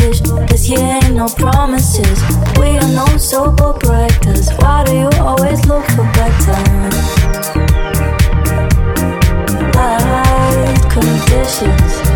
wish. Cause you ain't no promises. We are known so for. Why do you always look for better? Light conditions.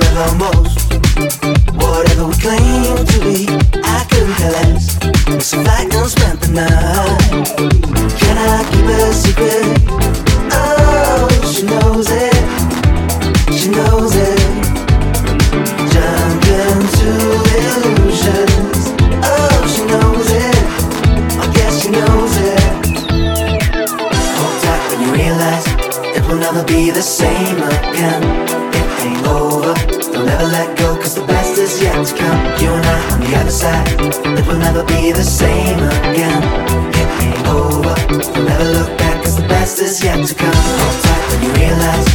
forever most. Whatever we claim to be, I couldn't care less. So if I can spend the night, can I keep a secret? Oh, she knows it. She knows it. Jump into illusions. Oh, she knows it. I guess she knows it. Hold tight when you realize it will never be the same again. It ain't over let go cause the best is yet to come. You and I on the other side It will never be the same again. It ain't over We'll never look back cause the best is yet to come. Hold tight when you realize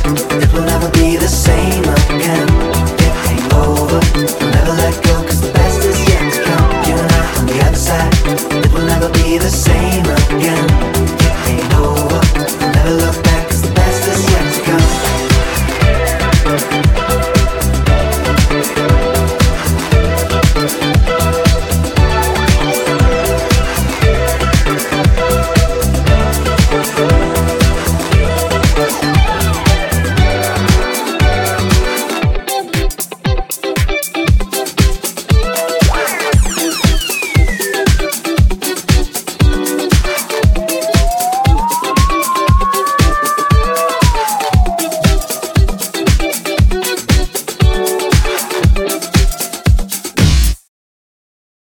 It will never be the same again. It ain't over